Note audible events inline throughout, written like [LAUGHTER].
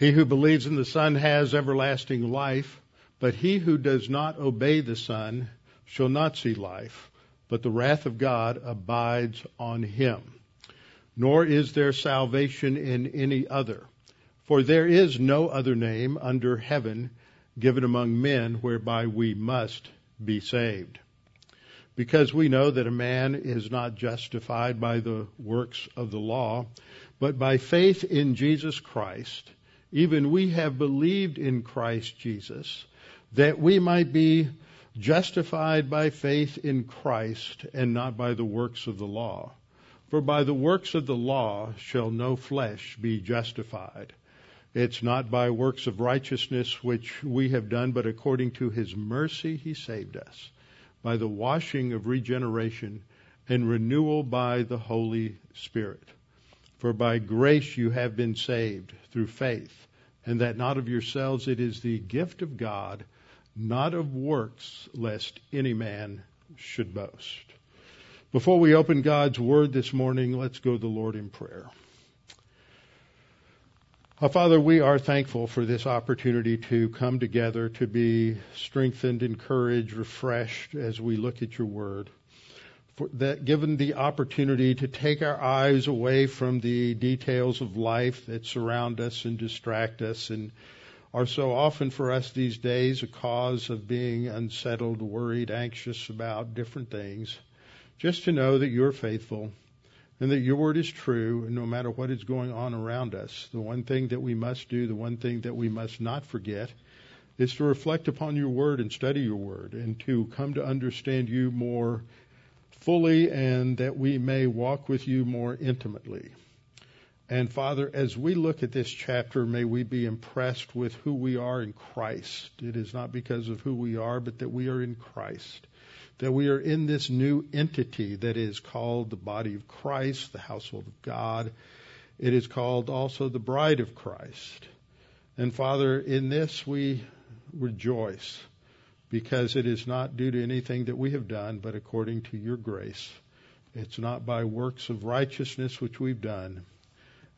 He who believes in the Son has everlasting life, but he who does not obey the Son shall not see life, but the wrath of God abides on him. Nor is there salvation in any other, for there is no other name under heaven given among men whereby we must be saved. Because we know that a man is not justified by the works of the law, but by faith in Jesus Christ, even we have believed in Christ Jesus, that we might be justified by faith in Christ and not by the works of the law. For by the works of the law shall no flesh be justified. It's not by works of righteousness which we have done, but according to his mercy he saved us, by the washing of regeneration and renewal by the Holy Spirit. For by grace you have been saved through faith, and that not of yourselves, it is the gift of God, not of works, lest any man should boast. Before we open God's Word this morning, let's go to the Lord in prayer. Our Father, we are thankful for this opportunity to come together, to be strengthened, encouraged, refreshed as we look at your word. That given the opportunity to take our eyes away from the details of life that surround us and distract us and are so often for us these days a cause of being unsettled, worried, anxious about different things. Just to know that you're faithful and that your word is true, no matter what is going on around us, the one thing that we must do, the one thing that we must not forget, is to reflect upon your word and study your word, and to come to understand you more fully, and that we may walk with you more intimately. And Father, as we look at this chapter, may we be impressed with who we are in Christ. It is not because of who we are, but that we are in Christ that we are in this new entity that is called the body of Christ, the household of God. It is called also the bride of Christ. And Father, in this we rejoice because it is not due to anything that we have done, but according to your grace. It's not by works of righteousness which we've done,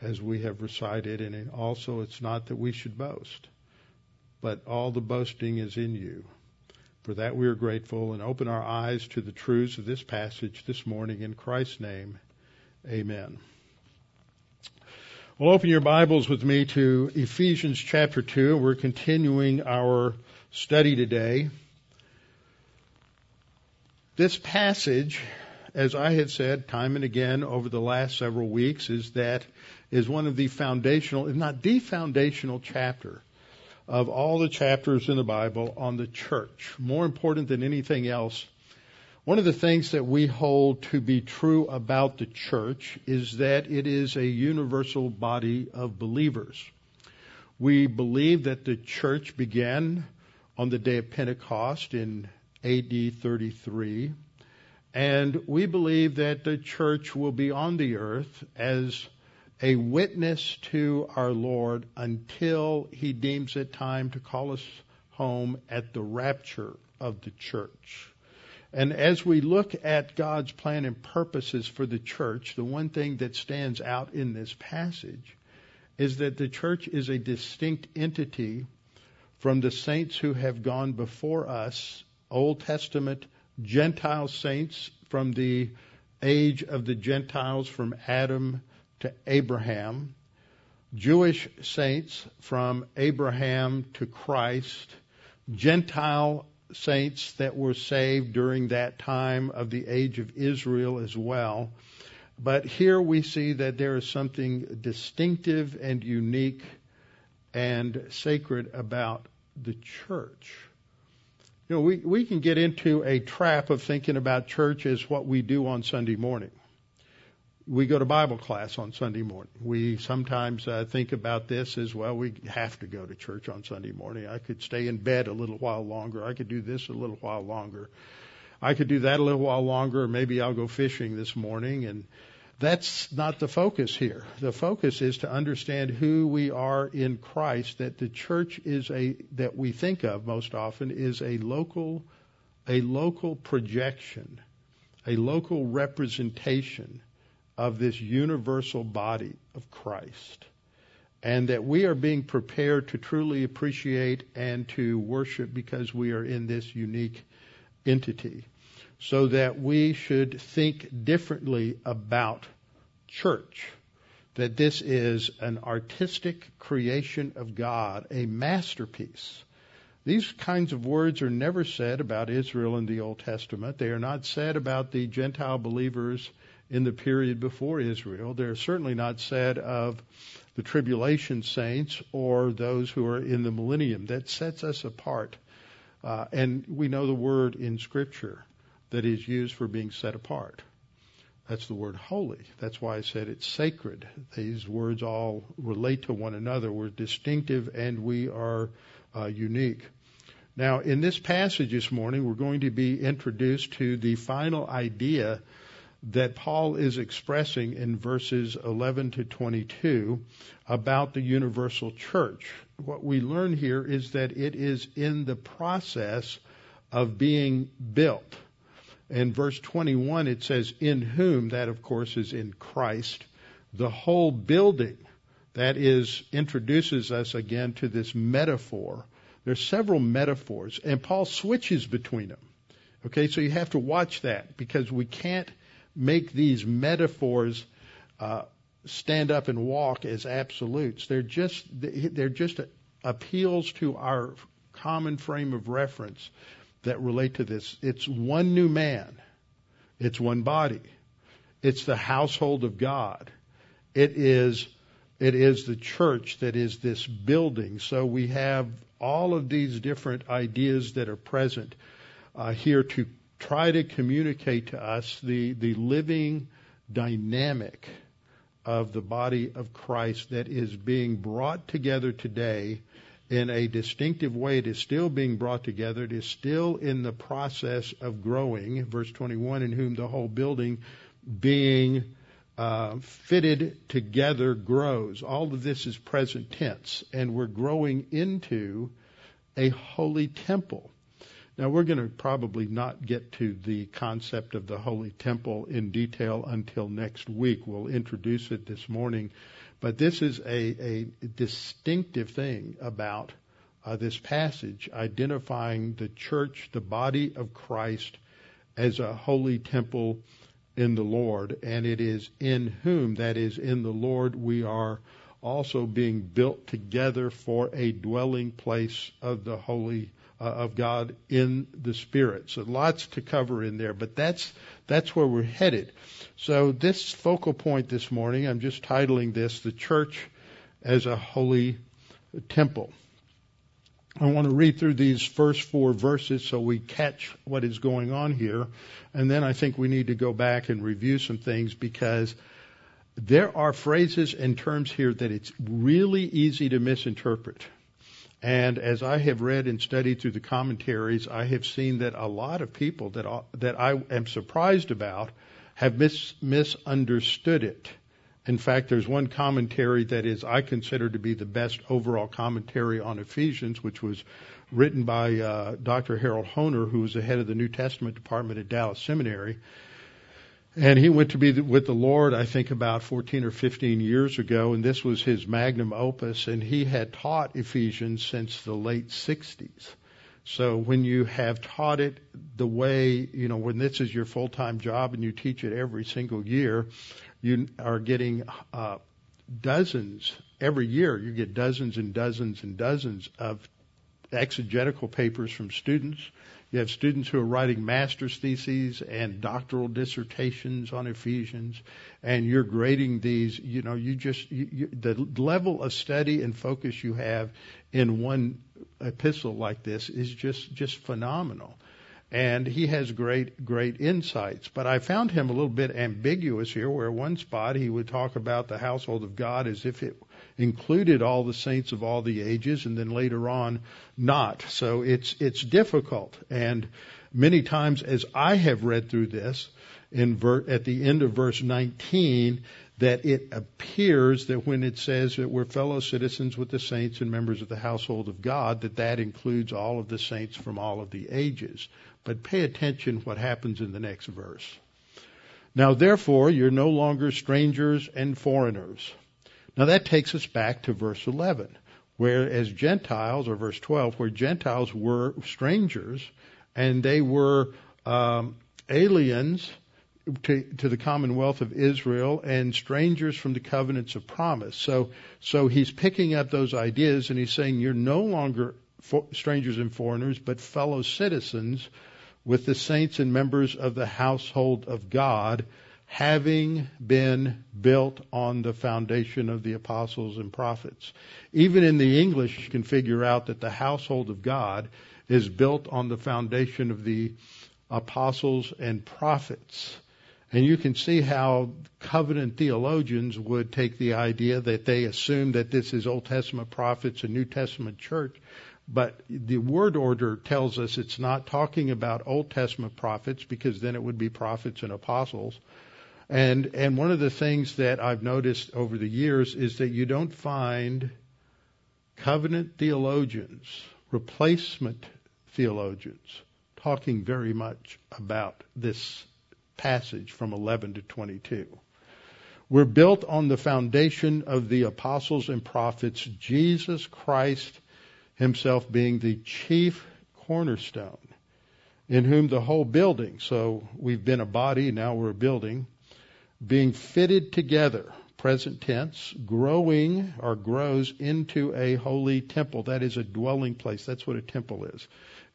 as we have recited, and also it's not that we should boast, but all the boasting is in you. For that we are grateful and open our eyes to the truths of this passage this morning in Christ's name. Amen. Well, open your Bibles with me to Ephesians chapter 2. We're continuing our study today. This passage, as I had said time and again over the last several weeks, is that is one of the foundational, if not the foundational chapter of all the chapters in the Bible on the church. More important than anything else, one of the things that we hold to be true about the church is that it is a universal body of believers. We believe that the church began on the day of Pentecost in AD 33, and we believe that the church will be on the earth as a witness to our Lord until he deems it time to call us home at the rapture of the church. And as we look at God's plan and purposes for the church, the one thing that stands out in this passage is that the church is a distinct entity from the saints who have gone before us, Old Testament Gentile saints from the age of the Gentiles from Adam to Abraham, Jewish saints from Abraham to Christ, Gentile saints that were saved during that time of the age of Israel as well. But here we see that there is something distinctive and unique and sacred about the church. You know, we, we can get into a trap of thinking about church as what we do on Sunday morning we go to Bible class on Sunday morning. We sometimes uh, think about this as well. We have to go to church on Sunday morning. I could stay in bed a little while longer. I could do this a little while longer. I could do that a little while longer. Maybe I'll go fishing this morning. And that's not the focus here. The focus is to understand who we are in Christ. That the church is a that we think of most often is a local, a local projection, a local representation of this universal body of Christ. and that we are being prepared to truly appreciate and to worship because we are in this unique entity. So that we should think differently about church. That this is an artistic creation of God, a masterpiece. These kinds of words are never said about Israel in the Old Testament. They are not said about the Gentile believers in the period before Israel. They're certainly not said of the tribulation saints or those who are in the millennium. That sets us apart. Uh, and we know the word in Scripture that is used for being set apart. That's the word holy. That's why I said it's sacred. These words all relate to one another. We're distinctive and we are uh, unique. Now, in this passage this morning, we're going to be introduced to the final idea that Paul is expressing in verses 11 to 22 about the universal church. What we learn here is that it is in the process of being built. In verse 21, it says, In whom, that of course is in Christ, the whole building, that is, introduces us again to this metaphor. There's several metaphors, and Paul switches between them. Okay, so you have to watch that because we can't make these metaphors uh, stand up and walk as absolutes. They're just they're just appeals to our common frame of reference that relate to this. It's one new man. It's one body. It's the household of God. It is it is the church that is this building. So we have all of these different ideas that are present uh, here to try to communicate to us the, the living dynamic of the body of Christ that is being brought together today in a distinctive way. It is still being brought together. It is still in the process of growing. Verse 21, in whom the whole building being uh, fitted together grows. All of this is present tense, and we're growing into a holy temple. Now, we're going to probably not get to the concept of the Holy Temple in detail until next week. We'll introduce it this morning. But this is a, a distinctive thing about uh, this passage, identifying the church, the body of Christ, as a holy temple in the Lord. And it is in whom, that is, in the Lord, we are also being built together for a dwelling place of the Holy uh, of God in the Spirit. So lots to cover in there, but that's that's where we're headed. So this focal point this morning, I'm just titling this "The Church as a Holy Temple." I want to read through these first four verses so we catch what is going on here, and then I think we need to go back and review some things because there are phrases and terms here that it's really easy to misinterpret. And as I have read and studied through the commentaries, I have seen that a lot of people that I, that I am surprised about have mis, misunderstood it. In fact, there's one commentary that is I consider to be the best overall commentary on Ephesians, which was written by uh, Dr. Harold Hoehner, who was the head of the New Testament department at Dallas Seminary. And he went to be with the Lord, I think, about 14 or 15 years ago, and this was his magnum opus, and he had taught Ephesians since the late 60s. So when you have taught it the way, you know, when this is your full-time job and you teach it every single year, you are getting uh, dozens every year. You get dozens and dozens and dozens of exegetical papers from students you have students who are writing master's theses and doctoral dissertations on Ephesians, and you're grading these. You know, you just you, you, the level of study and focus you have in one epistle like this is just just phenomenal. And he has great great insights. But I found him a little bit ambiguous here, where one spot he would talk about the household of God as if it included all the saints of all the ages, and then later on not. So it's it's difficult, and many times as I have read through this, in ver- at the end of verse 19, that it appears that when it says that we're fellow citizens with the saints and members of the household of God, that that includes all of the saints from all of the ages. But pay attention what happens in the next verse. Now therefore, you're no longer strangers and foreigners Now that takes us back to verse 11, where as Gentiles, or verse 12, where Gentiles were strangers and they were um, aliens to, to, the commonwealth of Israel and strangers from the covenants of promise. So, so he's picking up those ideas and he's saying you're no longer for, strangers and foreigners, but fellow citizens with the saints and members of the household of God, having been built on the foundation of the apostles and prophets. Even in the English, you can figure out that the household of God is built on the foundation of the apostles and prophets. And you can see how covenant theologians would take the idea that they assume that this is Old Testament prophets and New Testament church. But the word order tells us it's not talking about Old Testament prophets because then it would be prophets and apostles. And and one of the things that I've noticed over the years is that you don't find covenant theologians, replacement theologians talking very much about this passage from 11 to 22. We're built on the foundation of the apostles and prophets, Jesus Christ himself being the chief cornerstone, in whom the whole building, so we've been a body, now we're a building, being fitted together, present tense, growing or grows into a holy temple. That is a dwelling place. That's what a temple is.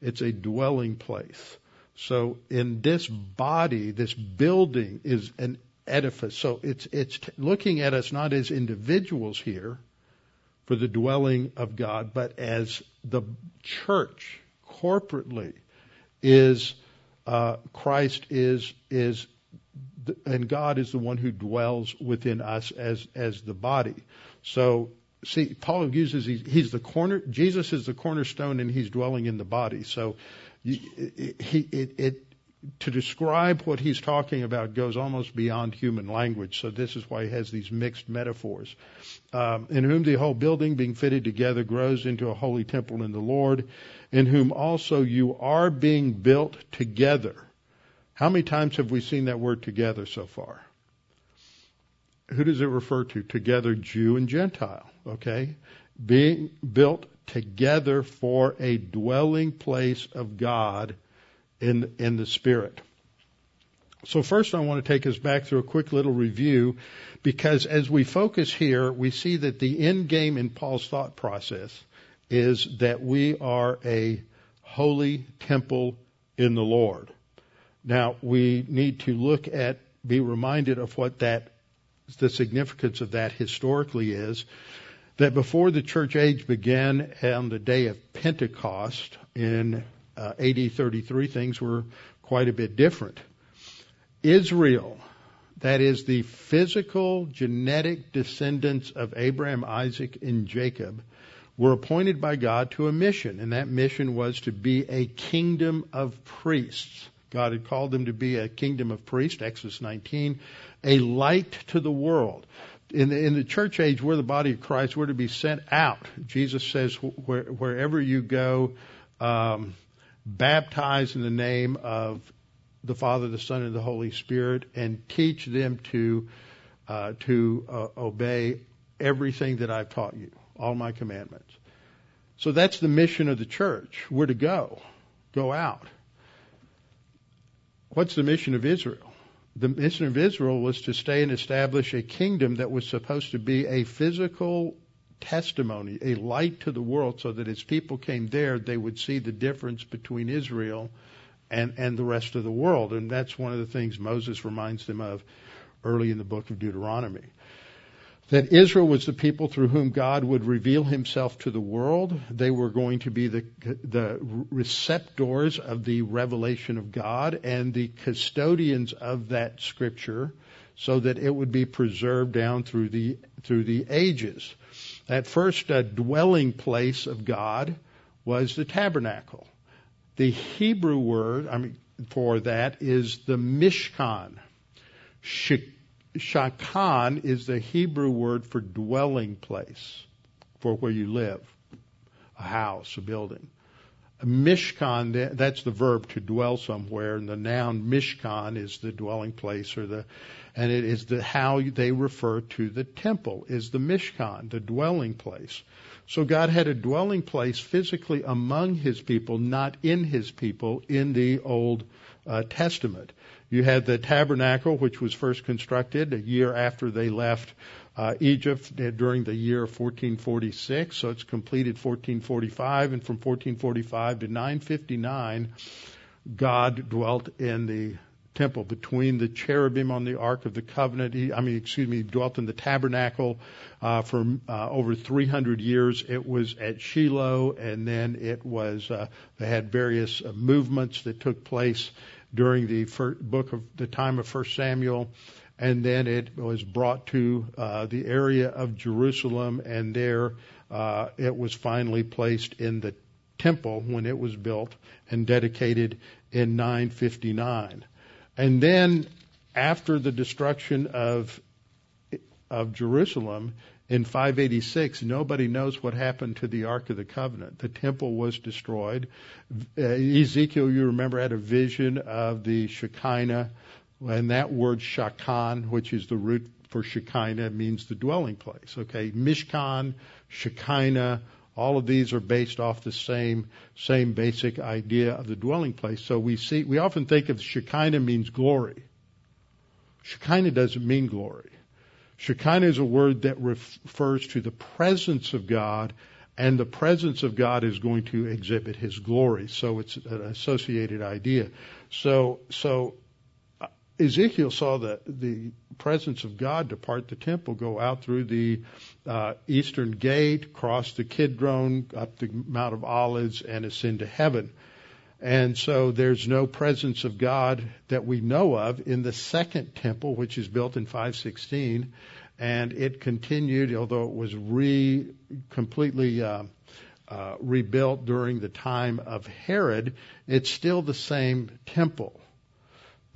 It's a dwelling place. So in this body, this building is an edifice. So it's it's looking at us not as individuals here for the dwelling of God, but as the church corporately is uh, Christ is is and God is the one who dwells within us as as the body. So see, Paul uses he's the corner. Jesus is the cornerstone, and he's dwelling in the body. So he it, it to describe what he's talking about goes almost beyond human language. So this is why he has these mixed metaphors. Um, in whom the whole building, being fitted together, grows into a holy temple in the Lord, in whom also you are being built together. How many times have we seen that word together so far? Who does it refer to? Together, Jew and Gentile. Okay, being built together for a dwelling place of God in, in the Spirit. So first I want to take us back through a quick little review because as we focus here, we see that the end game in Paul's thought process is that we are a holy temple in the Lord. Now we need to look at, be reminded of what that, the significance of that historically is. That before the church age began on the day of Pentecost in uh, AD 33, things were quite a bit different. Israel, that is the physical genetic descendants of Abraham, Isaac, and Jacob, were appointed by God to a mission, and that mission was to be a kingdom of priests. God had called them to be a kingdom of priests, Exodus 19, a light to the world. In the, in the church age, we're the body of Christ. We're to be sent out. Jesus says, where, wherever you go, um, baptize in the name of the Father, the Son, and the Holy Spirit, and teach them to uh, to uh, obey everything that I've taught you, all my commandments. So that's the mission of the church. We're to go, go out. What's the mission of Israel? The mission of Israel was to stay and establish a kingdom that was supposed to be a physical testimony, a light to the world, so that as people came there, they would see the difference between Israel and, and the rest of the world. And that's one of the things Moses reminds them of early in the book of Deuteronomy. That Israel was the people through whom God would reveal himself to the world. They were going to be the, the receptors of the revelation of God and the custodians of that scripture so that it would be preserved down through the, through the ages. That first uh, dwelling place of God was the tabernacle. The Hebrew word, I mean, for that is the Mishkan. Shakan is the Hebrew word for dwelling place, for where you live, a house, a building. Mishkan, that's the verb to dwell somewhere, and the noun Mishkan is the dwelling place or the, and it is the how they refer to the temple is the Mishkan, the dwelling place. So God had a dwelling place physically among His people, not in His people in the Old uh, Testament. You had the tabernacle, which was first constructed a year after they left uh, Egypt during the year 1446. So it's completed 1445, and from 1445 to 959, God dwelt in the temple between the cherubim on the Ark of the Covenant. He, I mean, excuse me, dwelt in the tabernacle uh, for uh, over 300 years. It was at Shiloh, and then it was uh, they had various uh, movements that took place during the first book of the time of First Samuel and then it was brought to uh, the area of Jerusalem, and there uh, it was finally placed in the temple when it was built and dedicated in 959. And then, after the destruction of of Jerusalem in 586, nobody knows what happened to the Ark of the Covenant. The temple was destroyed. Ezekiel, you remember, had a vision of the Shekinah and that word shakan, which is the root for Shekinah, means the dwelling place. Okay, Mishkan, Shekinah, all of these are based off the same same basic idea of the dwelling place. So we see we often think of Shekinah means glory. Shekinah doesn't mean glory. Shekinah is a word that refers to the presence of God, and the presence of God is going to exhibit His glory. So it's an associated idea. So so Ezekiel saw the, the presence of God depart the temple, go out through the uh, eastern gate, cross the Kidron, up the Mount of Olives, and ascend to heaven. And so there's no presence of God that we know of in the second temple, which is built in 516. And it continued, although it was re, completely uh, uh, rebuilt during the time of Herod, it's still the same temple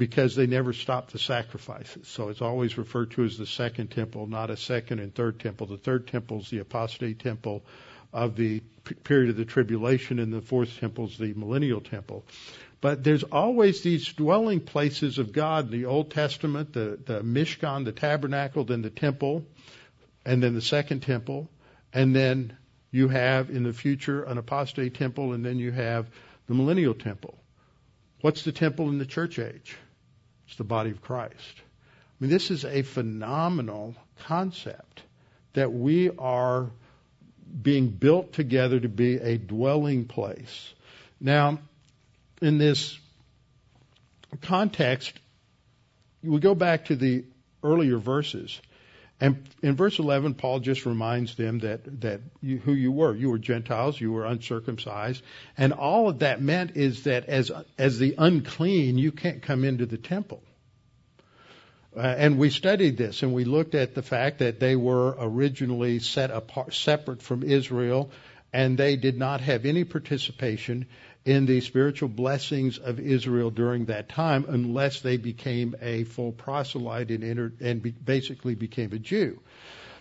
because they never stopped the sacrifices. So it's always referred to as the second temple, not a second and third temple. The third temple is the apostate temple of the period of the tribulation, and the fourth temple is the millennial temple. But there's always these dwelling places of God in the Old Testament, the, the Mishkan, the tabernacle, then the temple, and then the second temple, and then you have in the future an apostate temple, and then you have the millennial temple. What's the temple in the church age? It's the body of Christ. I mean, this is a phenomenal concept that we are being built together to be a dwelling place. Now, in this context, we go back to the earlier verses. And in verse 11, Paul just reminds them that, that you, who you were. You were Gentiles, you were uncircumcised. And all of that meant is that as, as the unclean, you can't come into the temple. Uh, and we studied this and we looked at the fact that they were originally set apart, separate from Israel, and they did not have any participation in the spiritual blessings of Israel during that time unless they became a full proselyte and, entered, and be, basically became a Jew.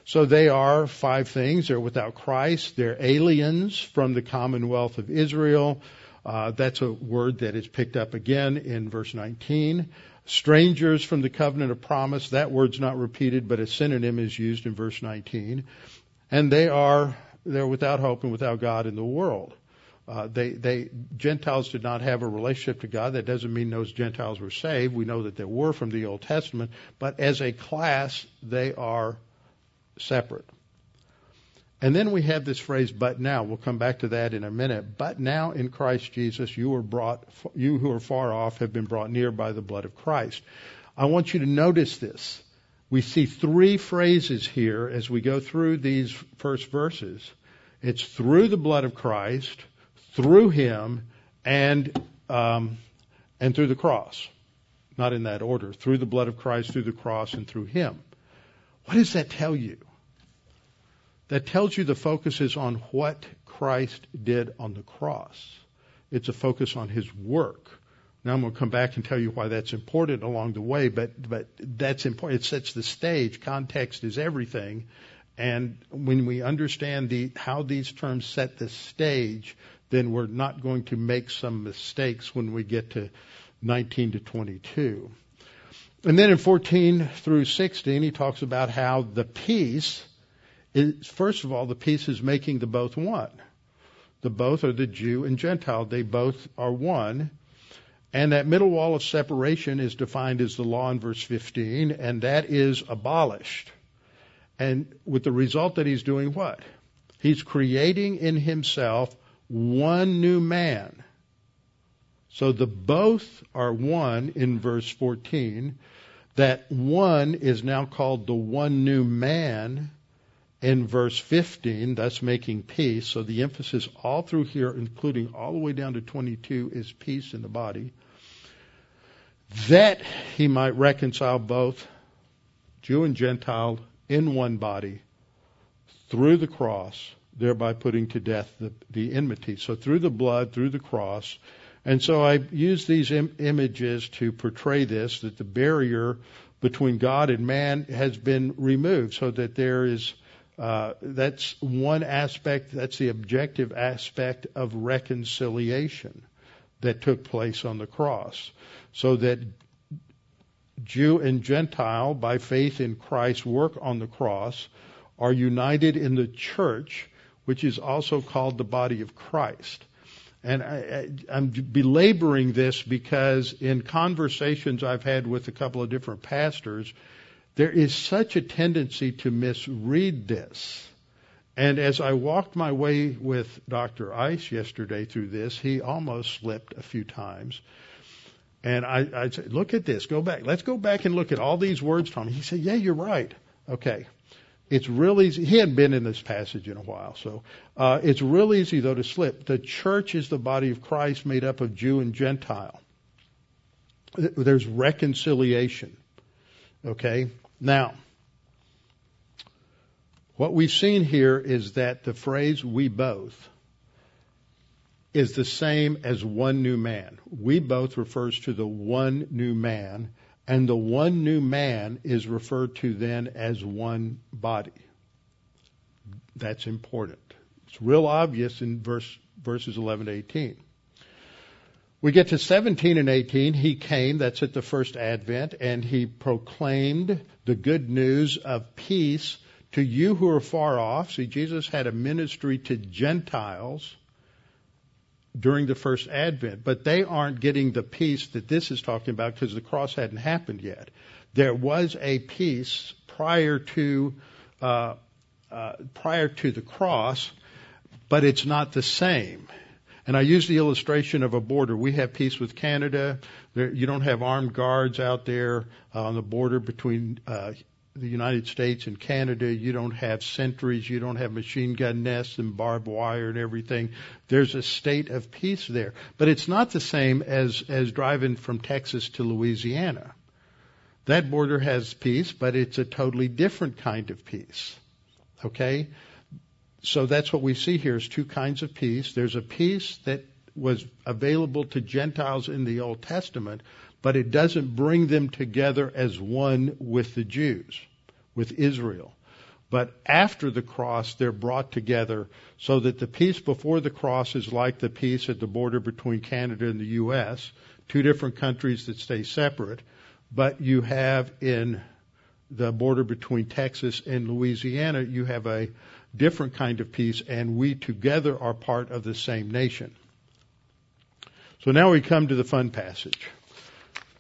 So they are five things. They're without Christ. They're aliens from the commonwealth of Israel. Uh, that's a word that is picked up again in verse 19. Strangers from the covenant of promise. That word's not repeated, but a synonym is used in verse 19. And they are, they're without hope and without God in the world. Uh, they, they, Gentiles did not have a relationship to God. That doesn't mean those Gentiles were saved. We know that there were from the Old Testament, but as a class, they are separate. And then we have this phrase, but now. We'll come back to that in a minute. But now in Christ Jesus, you are brought, you who are far off have been brought near by the blood of Christ. I want you to notice this. We see three phrases here as we go through these first verses. It's through the blood of Christ, through him and um, and through the cross. Not in that order. Through the blood of Christ, through the cross, and through him. What does that tell you? That tells you the focus is on what Christ did on the cross. It's a focus on his work. Now I'm going to come back and tell you why that's important along the way, but but that's important. It sets the stage. Context is everything, and when we understand the how these terms set the stage, then we're not going to make some mistakes when we get to 19 to 22. And then in 14 through 16, he talks about how the peace is, first of all, the peace is making the both one. The both are the Jew and Gentile. They both are one. And that middle wall of separation is defined as the law in verse 15, and that is abolished. And with the result that he's doing what? He's creating in himself one new man. So the both are one in verse 14. That one is now called the one new man in verse 15, thus making peace. So the emphasis all through here, including all the way down to 22, is peace in the body. That he might reconcile both Jew and Gentile in one body through the cross, thereby putting to death the, the enmity. So through the blood, through the cross. And so I use these Im- images to portray this, that the barrier between God and man has been removed so that there is uh, that's one aspect, that's the objective aspect of reconciliation that took place on the cross. So that Jew and Gentile, by faith in Christ's work on the cross, are united in the church, which is also called the body of Christ. And I, am belaboring this because in conversations I've had with a couple of different pastors, there is such a tendency to misread this. And as I walked my way with Dr. Ice yesterday through this, he almost slipped a few times. And I, I said, look at this, go back. Let's go back and look at all these words, Tommy. He said, yeah, you're right. Okay. It's real easy. He hadn't been in this passage in a while, so uh, it's real easy though to slip. The church is the body of Christ made up of Jew and Gentile. There's reconciliation. Okay? Now, what we've seen here is that the phrase we both is the same as one new man. We both refers to the one new man, and the one new man is referred to then as one body. That's important. It's real obvious in verse, verses 11 to 18. We get to 17 and 18. He came, that's at the first advent, and he proclaimed the good news of peace to you who are far off. See, Jesus had a ministry to Gentiles during the first advent, but they aren't getting the peace that this is talking about because the cross hadn't happened yet. There was a peace prior to uh, uh, prior to the cross, but it's not the same. And I use the illustration of a border. We have peace with Canada. There, you don't have armed guards out there uh, on the border between uh, the United States and Canada. You don't have sentries. You don't have machine gun nests and barbed wire and everything. There's a state of peace there. But it's not the same as, as driving from Texas to Louisiana. That border has peace, but it's a totally different kind of peace. Okay? so that's what we see here is two kinds of peace. There's a peace that was available to Gentiles in the Old Testament, but it doesn't bring them together as one with the Jews, with Israel. But after the cross, they're brought together so that the peace before the cross is like the peace at the border between Canada and the U.S., two different countries that stay separate. But you have in the border between Texas and Louisiana, you have a different kind of peace, and we together are part of the same nation. So now we come to the fun passage.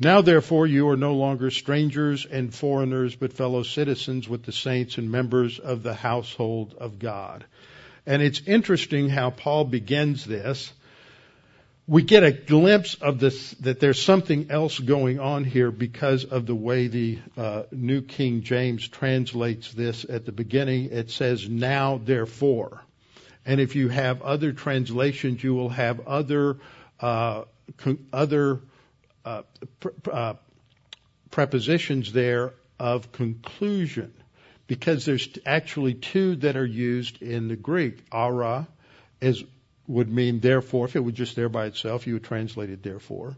Now therefore you are no longer strangers and foreigners, but fellow citizens with the saints and members of the household of God. And it's interesting how Paul begins this we get a glimpse of this that there's something else going on here because of the way the uh, New King James translates this at the beginning. It says now therefore, and if you have other translations, you will have other uh, con- other prepositions there of conclusion because there's actually two that are used in the Greek. Ara is would mean therefore. If it were just there by itself, you would translate it therefore.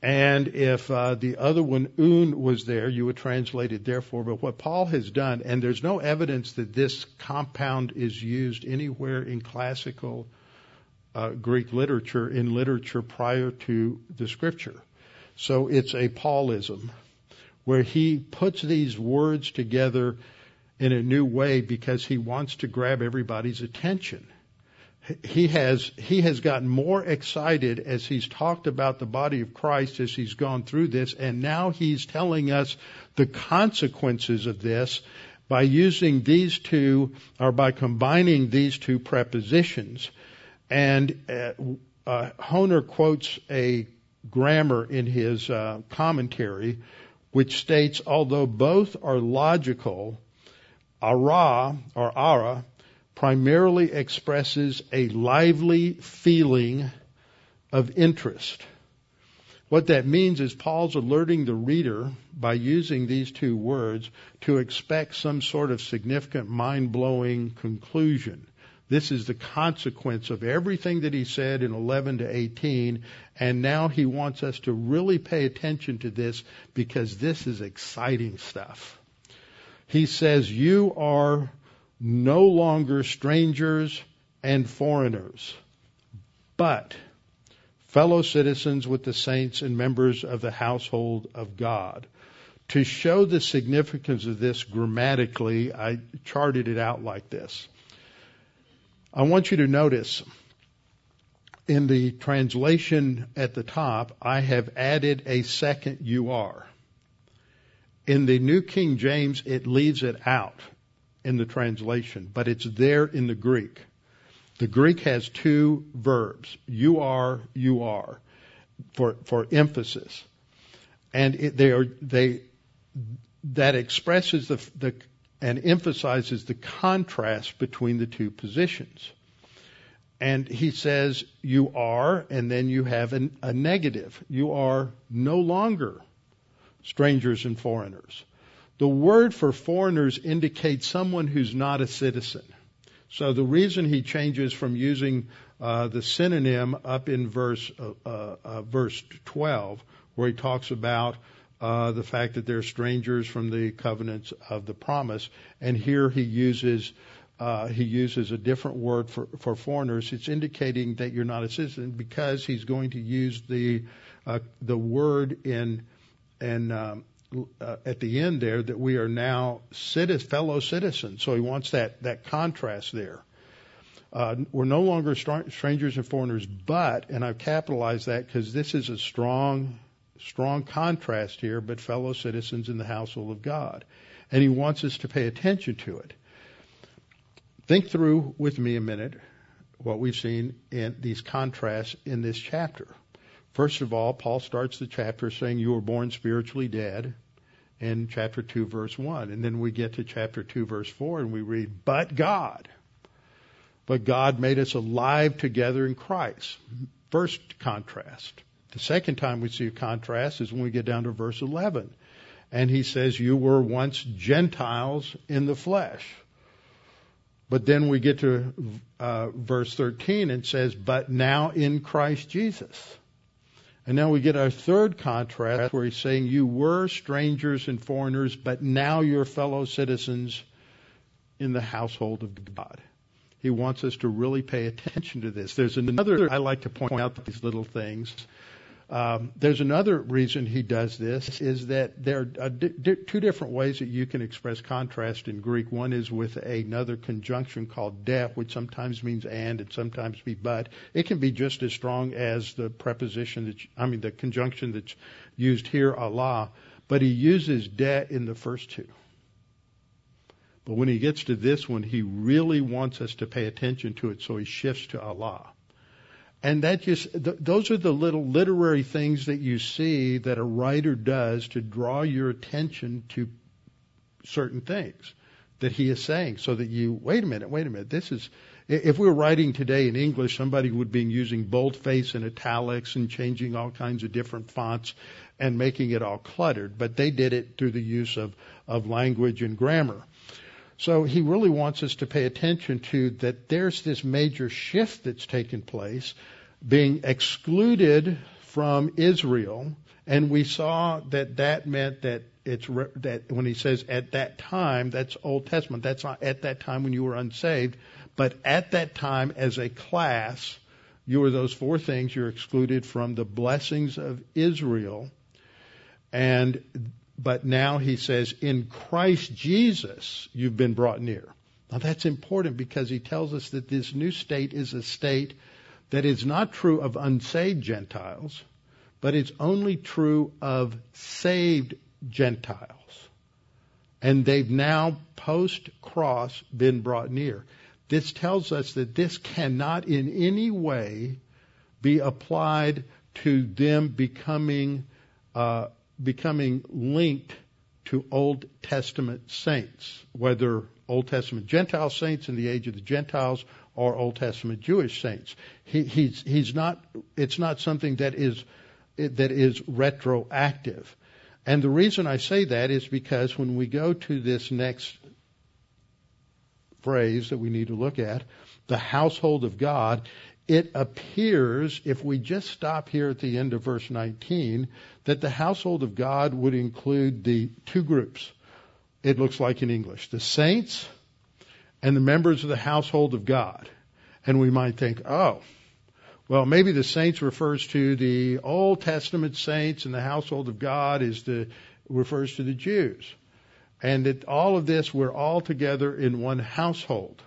And if uh, the other one, oun, was there, you would translate it therefore. But what Paul has done, and there's no evidence that this compound is used anywhere in classical uh, Greek literature in literature prior to the scripture. So it's a Paulism where he puts these words together in a new way because he wants to grab everybody's attention. He has, he has gotten more excited as he's talked about the body of Christ as he's gone through this, and now he's telling us the consequences of this by using these two, or by combining these two prepositions. And uh, uh, Hoehner quotes a grammar in his uh, commentary, which states, although both are logical, ara or ara primarily expresses a lively feeling of interest. What that means is Paul's alerting the reader by using these two words to expect some sort of significant mind blowing conclusion. This is the consequence of everything that he said in 11 to 18, and now he wants us to really pay attention to this because this is exciting stuff. He says, You are no longer strangers and foreigners, but fellow citizens with the saints and members of the household of God. To show the significance of this grammatically, I charted it out like this. I want you to notice in the translation at the top, I have added a second you are. In the New King James, it leaves it out in the translation, but it's there in the Greek. The Greek has two verbs, you are, you are, for, for emphasis. And it, they are, they, that expresses the, the, and emphasizes the contrast between the two positions. And he says, You are, and then you have an, a negative. You are no longer strangers and foreigners. The word for foreigners indicates someone who's not a citizen. So the reason he changes from using uh, the synonym up in verse uh, uh, verse 12, where he talks about uh, the fact that they're strangers from the covenants of the promise. And here he uses uh, he uses a different word for, for foreigners. It's indicating that you're not a citizen because he's going to use the uh, the word in and um, uh, at the end there that we are now citizens, fellow citizens. So he wants that that contrast there. Uh, we're no longer strangers and foreigners, but, and I've capitalized that because this is a strong strong contrast here, but fellow citizens in the household of God. And he wants us to pay attention to it. Think through with me a minute what we've seen in these contrasts in this chapter. First of all, Paul starts the chapter saying you were born spiritually dead in chapter 2 verse 1. And then we get to chapter 2 verse 4 and we read, but God. But God made us alive together in Christ. First contrast. The second time we see a contrast is when we get down to verse 11. And he says, You were once Gentiles in the flesh. But then we get to uh, verse 13 and says, But now in Christ Jesus. And now we get our third contrast where he's saying, You were strangers and foreigners, but now you're fellow citizens in the household of God. He wants us to really pay attention to this. There's another, I like to point out these little things. Um, there's another reason he does this is that there are di- two different ways that you can express contrast in Greek. One is with another conjunction called de, which sometimes means and and sometimes be but. It can be just as strong as the preposition that I mean the conjunction that's used here, alla, but he uses de in the first two. But when he gets to this one, he really wants us to pay attention to it, so he shifts to alla. And that just, th- those are the little literary things that you see that a writer does to draw your attention to certain things that he is saying so that you, wait a minute, wait a minute, this is, if we were writing today in English, somebody would be using boldface and italics and changing all kinds of different fonts and making it all cluttered, but they did it through the use of, of language and grammar. So he really wants us to pay attention to that there's this major shift that's taken place, being excluded from Israel, and we saw that that meant that it's that when he says at that time, that's Old Testament. That's not at that time when you were unsaved, but at that time as a class, you were those four things, you're excluded from the blessings of Israel. And, but now he says, in Christ Jesus, you've been brought near. Now that's important because he tells us that this new state is a state that is not true of unsaved Gentiles, but it's only true of saved Gentiles. And they've now, post cross, been brought near. This tells us that this cannot in any way be applied to them becoming uh, becoming linked to Old Testament saints, whether Old Testament Gentile saints in the age of the Gentiles or Old Testament Jewish saints. He, he's, he's not, it's not something that is, that is retroactive. And the reason I say that is because when we go to this next phrase that we need to look at, the household of God, it appears, if we just stop here at the end of verse 19, that the household of God would include the two groups. It looks like in English the saints and the members of the household of God. And we might think, oh, well, maybe the saints refers to the Old Testament saints and the household of God is the, refers to the Jews. And that all of this, we're all together in one household.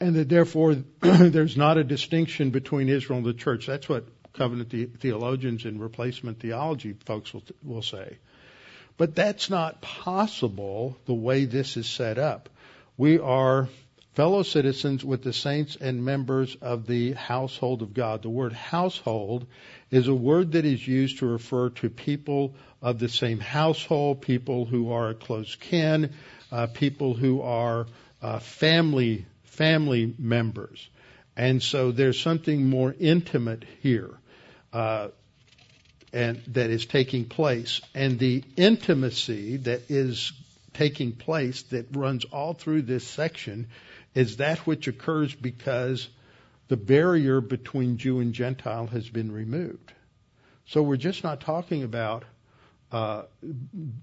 And that therefore [CLEARS THROAT] there's not a distinction between Israel and the church. That's what covenant theologians and replacement theology folks will, will say. But that's not possible the way this is set up. We are fellow citizens with the saints and members of the household of God. The word household is a word that is used to refer to people of the same household, people who are close kin, uh, people who are uh, family family members. And so there's something more intimate here. Uh, and that is taking place. And the intimacy that is taking place that runs all through this section is that which occurs because the barrier between Jew and Gentile has been removed. So we're just not talking about uh,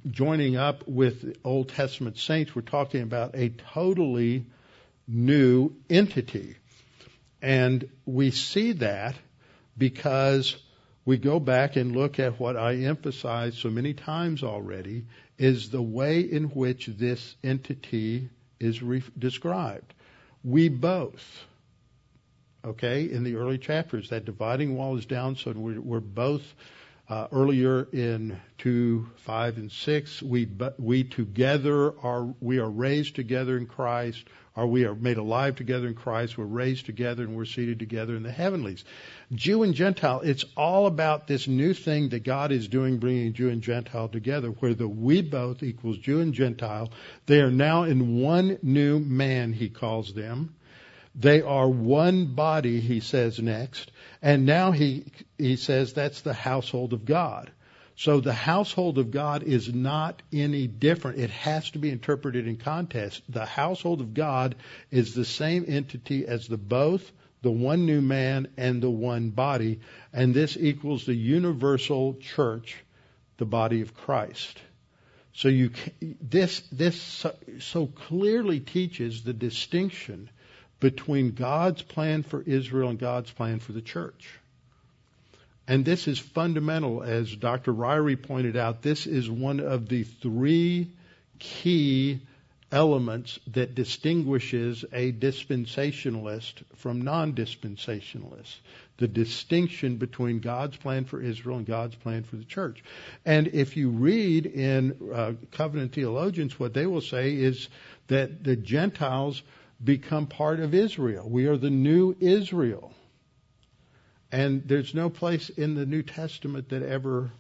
joining up with Old Testament saints. We're talking about a totally new entity. And we see that because we go back and look at what I emphasized so many times already is the way in which this entity is re- described. We both, okay, in the early chapters, that dividing wall is down, so we're, we're both uh, earlier in two, five, and six. We we together are we are raised together in Christ or we are made alive together in Christ, we're raised together, and we're seated together in the heavenlies. Jew and Gentile, it's all about this new thing that God is doing, bringing Jew and Gentile together, where the we both equals Jew and Gentile. They are now in one new man, he calls them. They are one body, he says next. And now he, he says that's the household of God. So the household of God is not any different. It has to be interpreted in context. The household of God is the same entity as the both, the one new man, and the one body, and this equals the universal church, the body of Christ. So you this this so, so clearly teaches the distinction between God's plan for Israel and God's plan for the church. And this is fundamental, as Dr. Ryrie pointed out. This is one of the three key elements that distinguishes a dispensationalist from non-dispensationalists. The distinction between God's plan for Israel and God's plan for the church. And if you read in uh, covenant theologians, what they will say is that the Gentiles become part of Israel. We are the new Israel. And there's no place in the New Testament that ever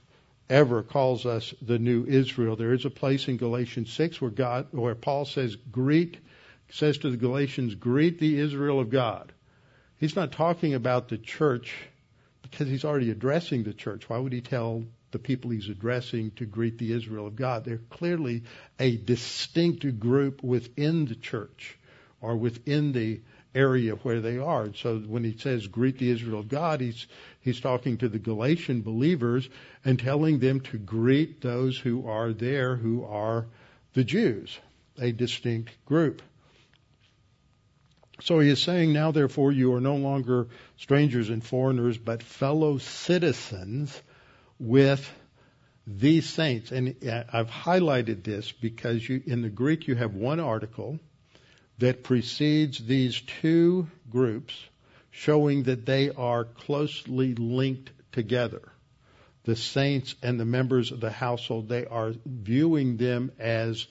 ever calls us the new Israel. There is a place in Galatians 6 where God where Paul says greet says to the Galatians greet the Israel of God. He's not talking about the church because he's already addressing the church. Why would he tell the people he's addressing to greet the Israel of God? They're clearly a distinct group within the church or within the area where they are. So when he says greet the Israel of God, he's he's talking to the Galatian believers and telling them to greet those who are there who are the Jews, a distinct group. So he is saying, now therefore you are no longer strangers and foreigners, but fellow citizens with these saints. And uh, I've highlighted this because you, in the Greek you have one article that precedes these two groups showing that they are closely linked together. The saints and the members of the household, they are viewing them as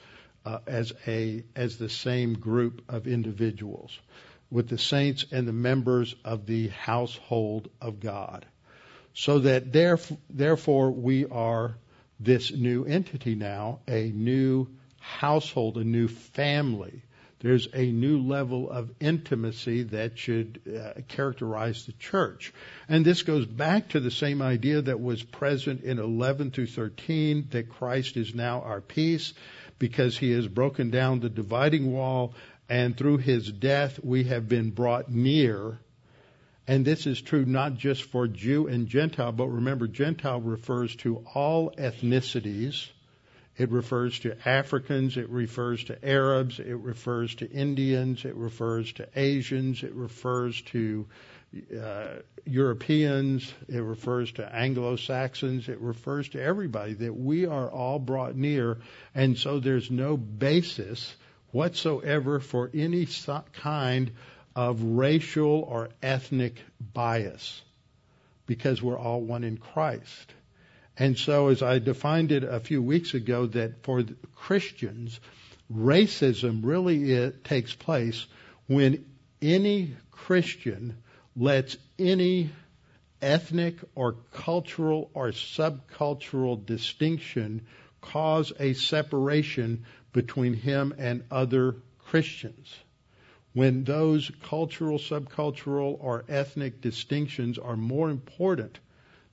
uh, as a as the same group of individuals with the saints and the members of the household of God. So that therefore we are this new entity now, a new household, a new family. There's a new level of intimacy that should uh, characterize the church. And this goes back to the same idea that was present in 11 through 13 that Christ is now our peace because he has broken down the dividing wall and through his death we have been brought near. And this is true not just for Jew and Gentile, but remember, Gentile refers to all ethnicities it refers to Africans, it refers to Arabs, it refers to Indians, it refers to Asians, it refers to uh, Europeans, it refers to Anglo Saxons, it refers to everybody that we are all brought near, and so there's no basis whatsoever for any kind of racial or ethnic bias because we're all one in Christ. And so, as I defined it a few weeks ago, that for Christians, racism really takes place when any Christian lets any ethnic or cultural or subcultural distinction cause a separation between him and other Christians. When those cultural, subcultural, or ethnic distinctions are more important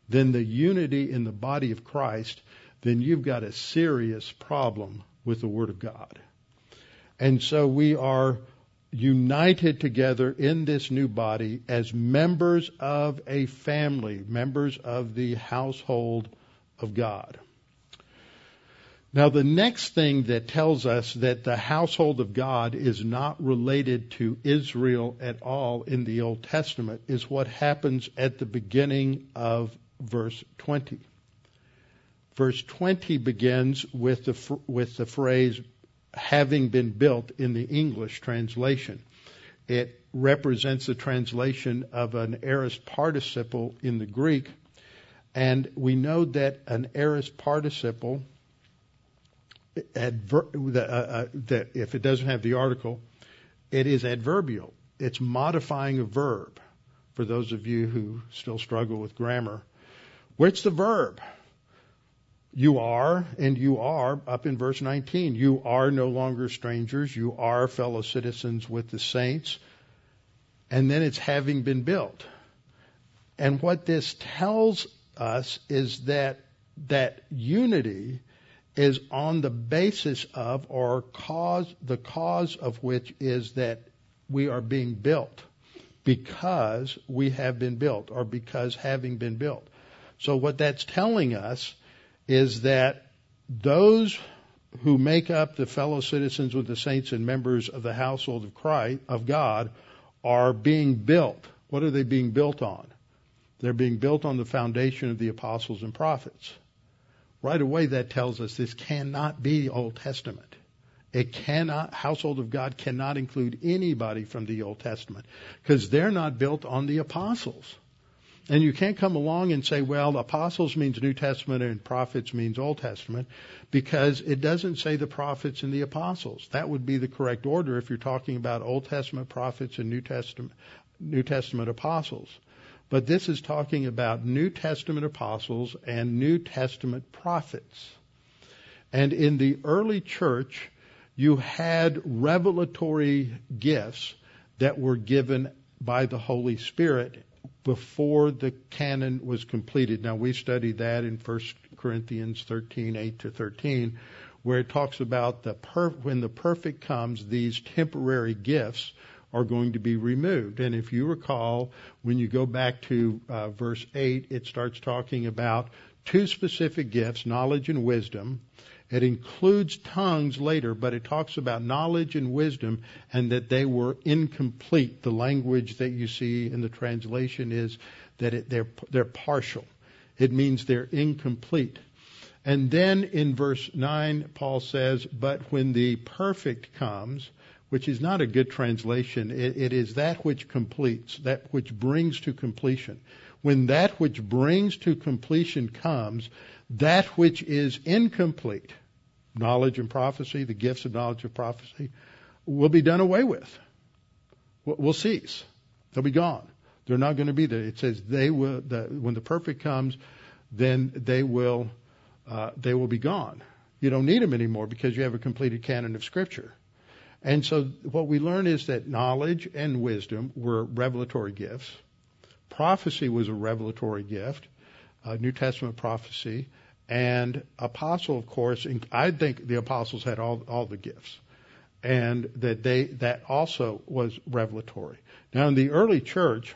than the unity in the body of Christ, then you've got a serious problem with the Word of God. And so we are united together in this new body as members of a family, members of the household of God. Now, the next thing that tells us that the household of God is not related to Israel at all in the Old Testament is what happens at the beginning of verse 20. Verse 20 begins with the, with the phrase, having been built in the English translation. It represents the translation of an aorist participle in the Greek, and we know that an aorist participle, adver- uh, uh, that if it doesn't have the article, it is adverbial. It's modifying a verb. For those of you who still struggle with grammar, Where's the verb? You are, and you are, up in verse 19. You are no longer strangers. You are fellow citizens with the saints. And then it's having been built. And what this tells us is that that unity is on the basis of or cause the cause of which is that we are being built because we have been built or because having been built. So what that's telling us is that those who make up the fellow citizens with the saints and members of the household of Christ, of God, are being built. What are they being built on? They're being built on the foundation of the apostles and prophets. Right away, that tells us this cannot be Old Testament. It cannot, household of God cannot include anybody from the Old Testament because they're not built on the apostles. And you can't come along and say, well, apostles means New Testament and prophets means Old Testament, because it doesn't say the prophets and the apostles. That would be the correct order if you're talking about Old Testament prophets and New Testament, New Testament apostles. But this is talking about New Testament apostles and New Testament prophets. And in the early church, you had revelatory gifts that were given by the Holy Spirit before the canon was completed. Now we studied that in 1 Corinthians 13, 8 to 13, where it talks about the per- when the perfect comes, these temporary gifts are going to be removed. And if you recall, when you go back to uh, verse 8, it starts talking about two specific gifts, knowledge and wisdom. It includes tongues later, but it talks about knowledge and wisdom and that they were incomplete. The language that you see in the translation is that it, they're, they're partial. It means they're incomplete. And then in verse 9, Paul says, But when the perfect comes, which is not a good translation, it, it is that which completes, that which brings to completion. When that which brings to completion comes, that which is incomplete, knowledge and prophecy, the gifts of knowledge and prophecy, will be done away with. Will cease. They'll be gone. They're not going to be there. It says they will. The, when the perfect comes, then they will. Uh, they will be gone. You don't need them anymore because you have a completed canon of Scripture. And so what we learn is that knowledge and wisdom were revelatory gifts. Prophecy was a revelatory gift, uh, New Testament prophecy, and apostle, of course. I think the apostles had all all the gifts, and that they that also was revelatory. Now, in the early church,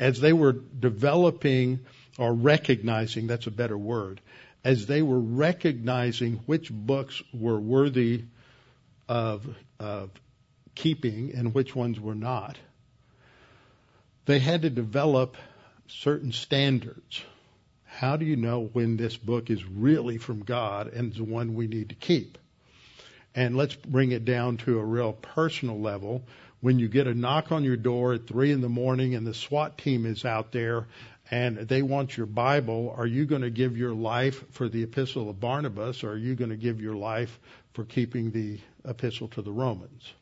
as they were developing or recognizing, that's a better word, as they were recognizing which books were worthy of, of keeping and which ones were not, they had to develop certain standards. How do you know when this book is really from God and is the one we need to keep? And let's bring it down to a real personal level. When you get a knock on your door at three in the morning and the SWAT team is out there and they want your Bible, are you going to give your life for the epistle of Barnabas or are you going to give your life for keeping the epistle to the Romans?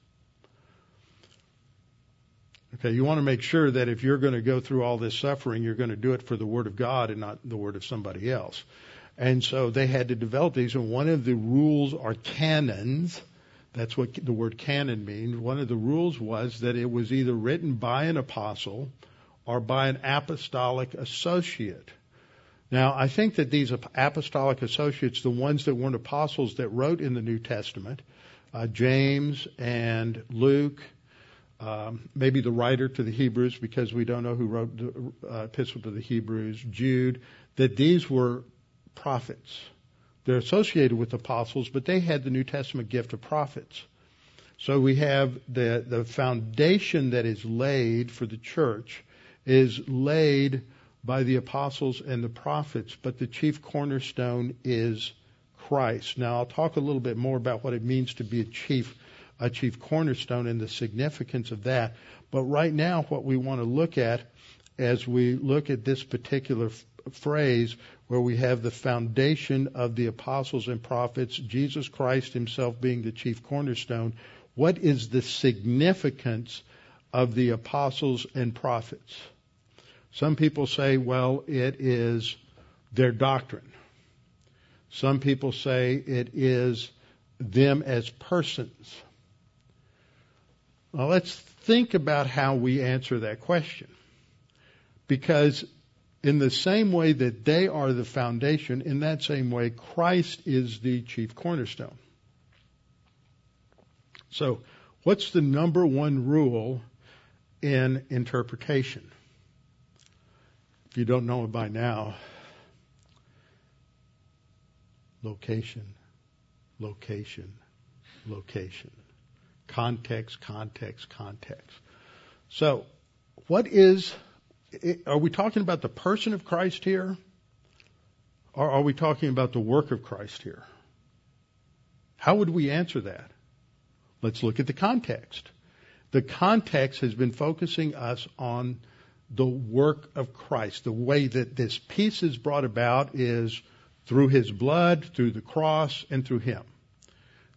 Okay, you want to make sure that if you're going to go through all this suffering, you're going to do it for the Word of God and not the Word of somebody else. And so they had to develop these, and one of the rules are canons. That's what the word canon means. One of the rules was that it was either written by an apostle or by an apostolic associate. Now, I think that these apostolic associates, the ones that weren't apostles that wrote in the New Testament, uh, James and Luke, um, maybe the writer to the Hebrews, because we don't know who wrote the uh, epistle to the Hebrews, Jude, that these were prophets. They're associated with apostles, but they had the New Testament gift of prophets. So we have the, the foundation that is laid for the church is laid by the apostles and the prophets, but the chief cornerstone is Christ. Now I'll talk a little bit more about what it means to be a chief a chief cornerstone and the significance of that. But right now what we want to look at as we look at this particular f- phrase where we have the foundation of the apostles and prophets, Jesus Christ himself being the chief cornerstone, what is the significance of the apostles and prophets. Some people say, well, it is their doctrine. Some people say it is them as persons. Well, let's think about how we answer that question. Because in the same way that they are the foundation, in that same way, Christ is the chief cornerstone. So, what's the number one rule in interpretation. If you don't know it by now, location, location, location. Context, context, context. So, what is, are we talking about the person of Christ here? Or are we talking about the work of Christ here? How would we answer that? Let's look at the context the context has been focusing us on the work of Christ. The way that this peace is brought about is through his blood, through the cross, and through him.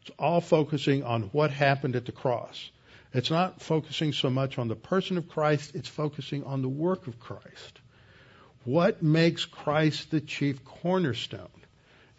It's all focusing on what happened at the cross. It's not focusing so much on the person of Christ, it's focusing on the work of Christ. What makes Christ the chief cornerstone?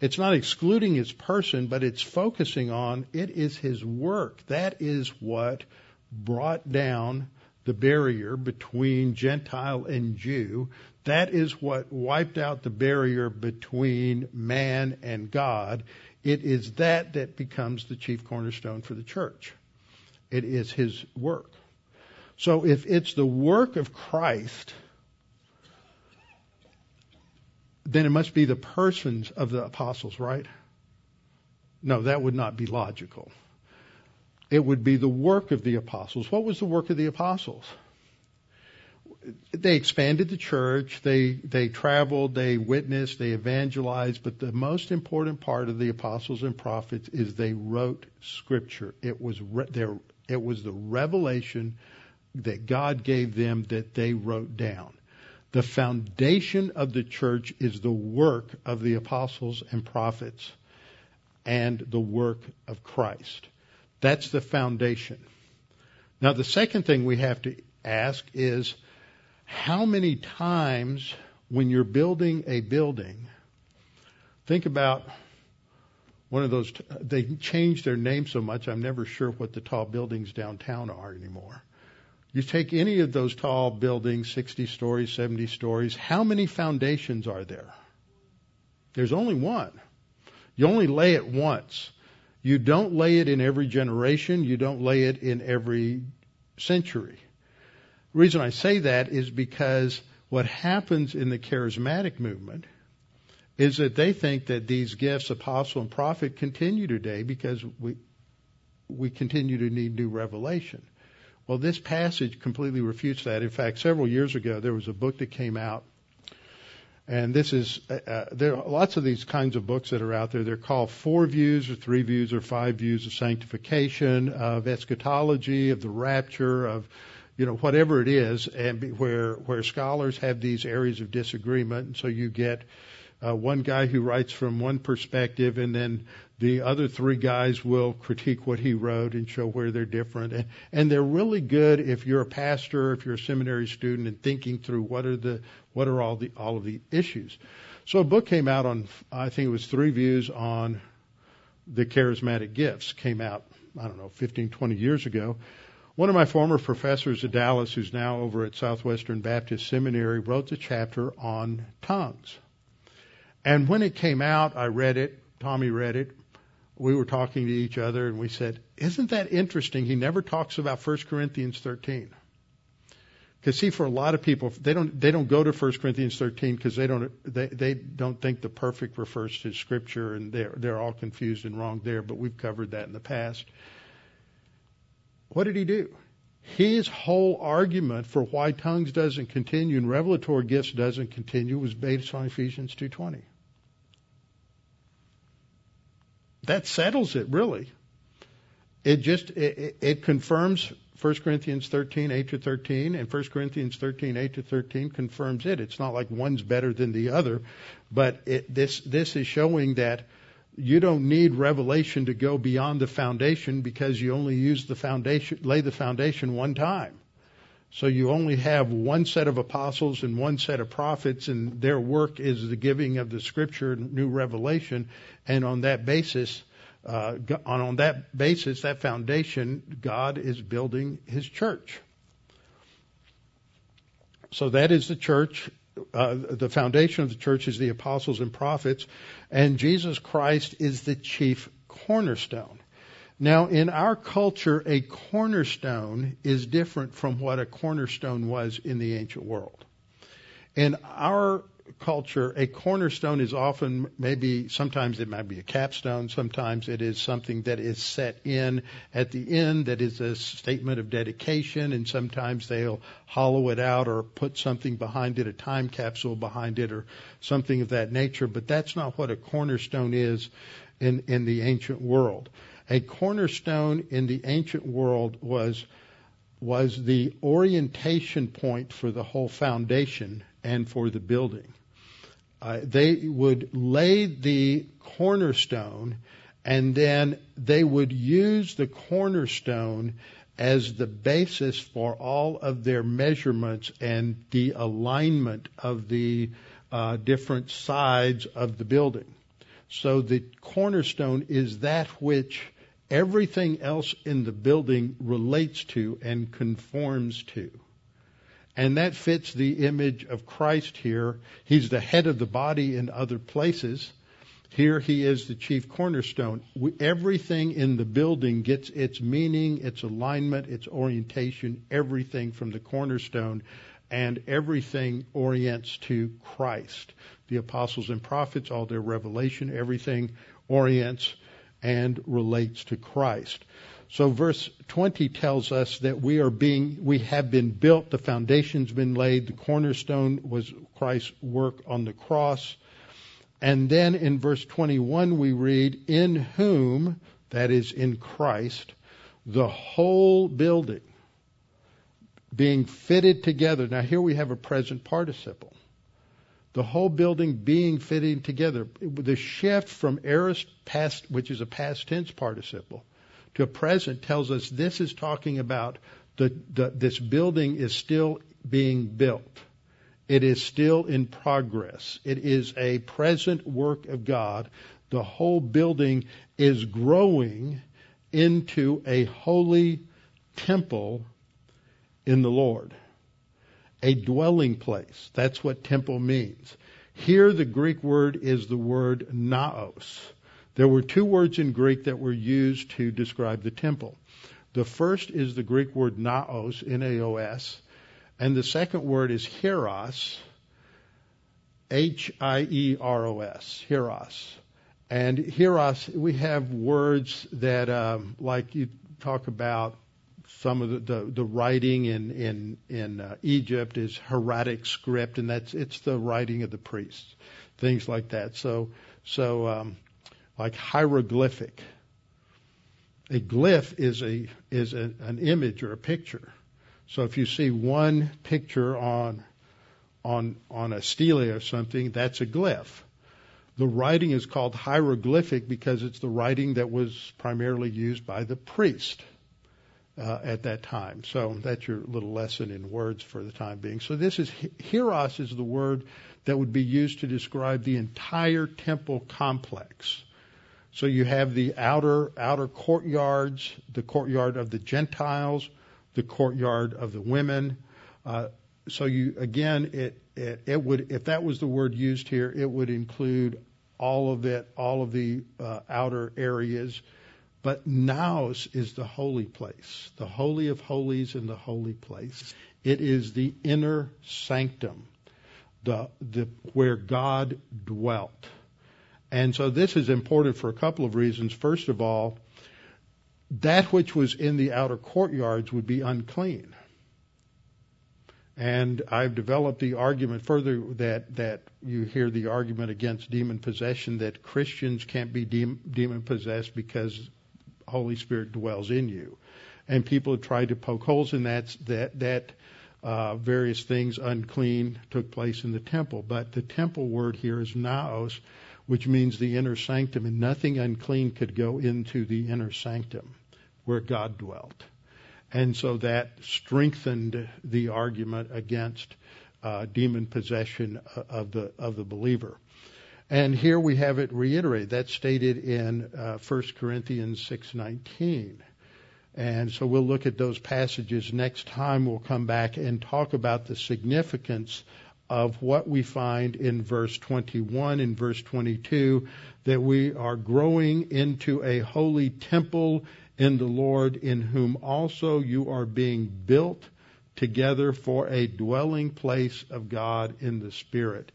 It's not excluding his person, but it's focusing on it is his work. That is what brought down the barrier between Gentile and Jew. That is what wiped out the barrier between man and God. It is that that becomes the chief cornerstone for the church. It is his work. So if it's the work of Christ, then it must be the persons of the apostles, right? No, that would not be logical. It would be the work of the apostles. What was the work of the apostles? They expanded the church, they, they traveled, they witnessed, they evangelized, but the most important part of the apostles and prophets is they wrote scripture. It was re- their, it was the revelation that God gave them that they wrote down. The foundation of the church is the work of the apostles and prophets and the work of Christ. That's the foundation. Now, the second thing we have to ask is how many times when you're building a building, think about one of those, they changed their name so much, I'm never sure what the tall buildings downtown are anymore. You take any of those tall buildings, 60 stories, 70 stories, how many foundations are there? There's only one. You only lay it once. You don't lay it in every generation. You don't lay it in every century. The reason I say that is because what happens in the charismatic movement is that they think that these gifts, apostle and prophet, continue today because we we continue to need new revelation. Well, this passage completely refutes that. In fact, several years ago, there was a book that came out and this is, uh, uh, there are lots of these kinds of books that are out there. They're called four views or three views or five views of sanctification, of eschatology, of the rapture, of, you know, whatever it is, and where, where scholars have these areas of disagreement. And so you get, uh, one guy who writes from one perspective and then the other three guys will critique what he wrote and show where they're different. And, and they're really good if you're a pastor, if you're a seminary student and thinking through what are the, what are all the, all of the issues. So a book came out on, I think it was three views on the charismatic gifts came out, I don't know, 15, 20 years ago. One of my former professors at Dallas, who's now over at Southwestern Baptist Seminary, wrote the chapter on tongues. And when it came out, I read it. Tommy read it we were talking to each other and we said, isn't that interesting? He never talks about 1 Corinthians 13. Because see, for a lot of people, they don't they don't go to 1 Corinthians 13 because they don't they they don't think the perfect refers to Scripture and they're they're all confused and wrong there. But we've covered that in the past. What did he do? His whole argument for why tongues doesn't continue and revelatory gifts doesn't continue was based on Ephesians 2:20. that settles it really. It just it, it confirms 1 Corinthians 13, 8 to 13, and 1 Corinthians 13, 8 to 13 confirms it. It's not like one's better than the other, but it, this this is showing that you don't need revelation to go beyond the foundation because you only use the foundation, lay the foundation one time. So you only have one set of apostles and one set of prophets, and their work is the giving of the scripture, new revelation, and on that basis, uh, on, on that basis, that foundation, God is building His church. So that is the church. Uh, the foundation of the church is the apostles and prophets, and Jesus Christ is the chief cornerstone. Now, in our culture, a cornerstone is different from what a cornerstone was in the ancient world. In our culture, a cornerstone is often maybe sometimes it might be a capstone, sometimes it is something that is set in at the end that is a statement of dedication, and sometimes they'll hollow it out or put something behind it, a time capsule behind it, or something of that nature. But that's not what a cornerstone is in, in the ancient world. A cornerstone in the ancient world was was the orientation point for the whole foundation and for the building. Uh, they would lay the cornerstone and then they would use the cornerstone as the basis for all of their measurements and the alignment of the uh, different sides of the building. So the cornerstone is that which everything else in the building relates to and conforms to. And that fits the image of Christ here. He's the head of the body in other places. Here he is the chief cornerstone. We, everything in the building gets its meaning, its alignment, its orientation, everything from the cornerstone and everything orients to Christ. The apostles and prophets, all their revelation, everything orients and relates to Christ. So verse 20 tells us that we are being, we have been built, the foundation's been laid, the cornerstone was Christ's work on the cross. And then in verse 21 we read, in whom, that is in Christ, the whole building being fitted together. Now here we have a present participle. The whole building being fitted together. The shift from aorist past, which is a past tense participle, to present tells us this is talking about the, the, this building is still being built. It is still in progress. It is a present work of God. The whole building is growing into a holy temple in the Lord. A dwelling place. That's what temple means. Here the Greek word is the word naos. There were two words in Greek that were used to describe the temple. The first is the Greek word naos, N-A-O-S, and the second word is hieros, H-I-E-R-O-S, hieros. And hieros, we have words that, um, like you talk about some of the, the, the writing in in in uh, Egypt is hieratic script, and that's it's the writing of the priests, things like that. So so um, like hieroglyphic. A glyph is a is a, an image or a picture. So if you see one picture on on on a stele or something, that's a glyph. The writing is called hieroglyphic because it's the writing that was primarily used by the priest uh, at that time. So that's your little lesson in words for the time being. So this is hieros is the word that would be used to describe the entire temple complex. So you have the outer outer courtyards, the courtyard of the Gentiles, the courtyard of the women. Uh, so you again, it, it it would if that was the word used here, it would include all of it, all of the uh, outer areas. But naos is the holy place, the holy of holies and the holy place. It is the inner sanctum, the, the where God dwelt. And so this is important for a couple of reasons. First of all, that which was in the outer courtyards would be unclean. And I've developed the argument further that, that you hear the argument against demon possession that Christians can't be demon possessed because Holy Spirit dwells in you. And people have tried to poke holes in that, that, that uh, various things unclean took place in the temple. But the temple word here is naos, which means the inner sanctum, and nothing unclean could go into the inner sanctum where God dwelt. And so that strengthened the argument against uh, demon possession of the of the believer. And here we have it reiterated. That's stated in uh, 1 Corinthians 6:19. And so we'll look at those passages next time. We'll come back and talk about the significance of what we find in verse 21 and verse 22 that we are growing into a holy temple in the Lord in whom also you are being built together for a dwelling place of God in the Spirit.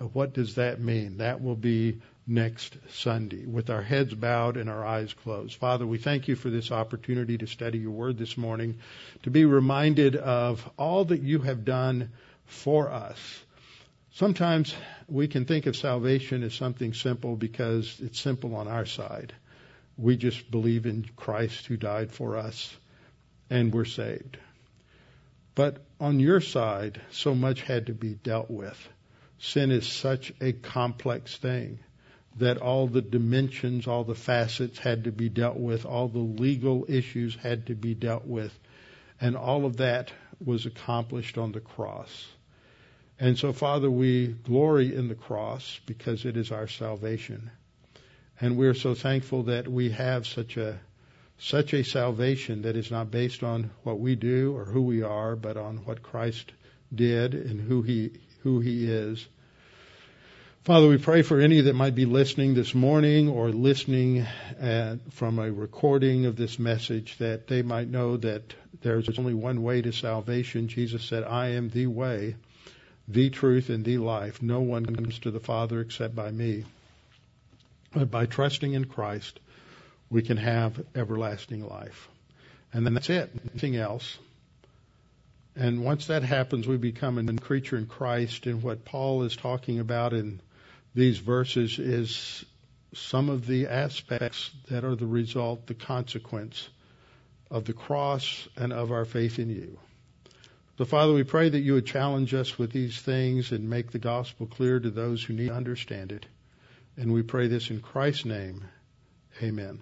Uh, what does that mean? That will be next Sunday with our heads bowed and our eyes closed. Father, we thank you for this opportunity to study your word this morning, to be reminded of all that you have done for us. Sometimes we can think of salvation as something simple because it's simple on our side. We just believe in Christ who died for us and we're saved. But on your side, so much had to be dealt with sin is such a complex thing that all the dimensions, all the facets had to be dealt with, all the legal issues had to be dealt with, and all of that was accomplished on the cross. And so, Father, we glory in the cross because it is our salvation. And we're so thankful that we have such a such a salvation that is not based on what we do or who we are, but on what Christ did and who he who he is. Father, we pray for any that might be listening this morning or listening at, from a recording of this message that they might know that there's only one way to salvation. Jesus said, I am the way, the truth, and the life. No one comes to the Father except by me. But by trusting in Christ, we can have everlasting life. And then that's it. Nothing else. And once that happens, we become a new creature in Christ. And what Paul is talking about in these verses is some of the aspects that are the result, the consequence of the cross and of our faith in you. So, Father, we pray that you would challenge us with these things and make the gospel clear to those who need to understand it. And we pray this in Christ's name. Amen.